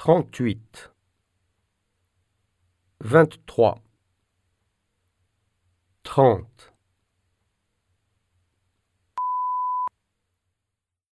38 23 30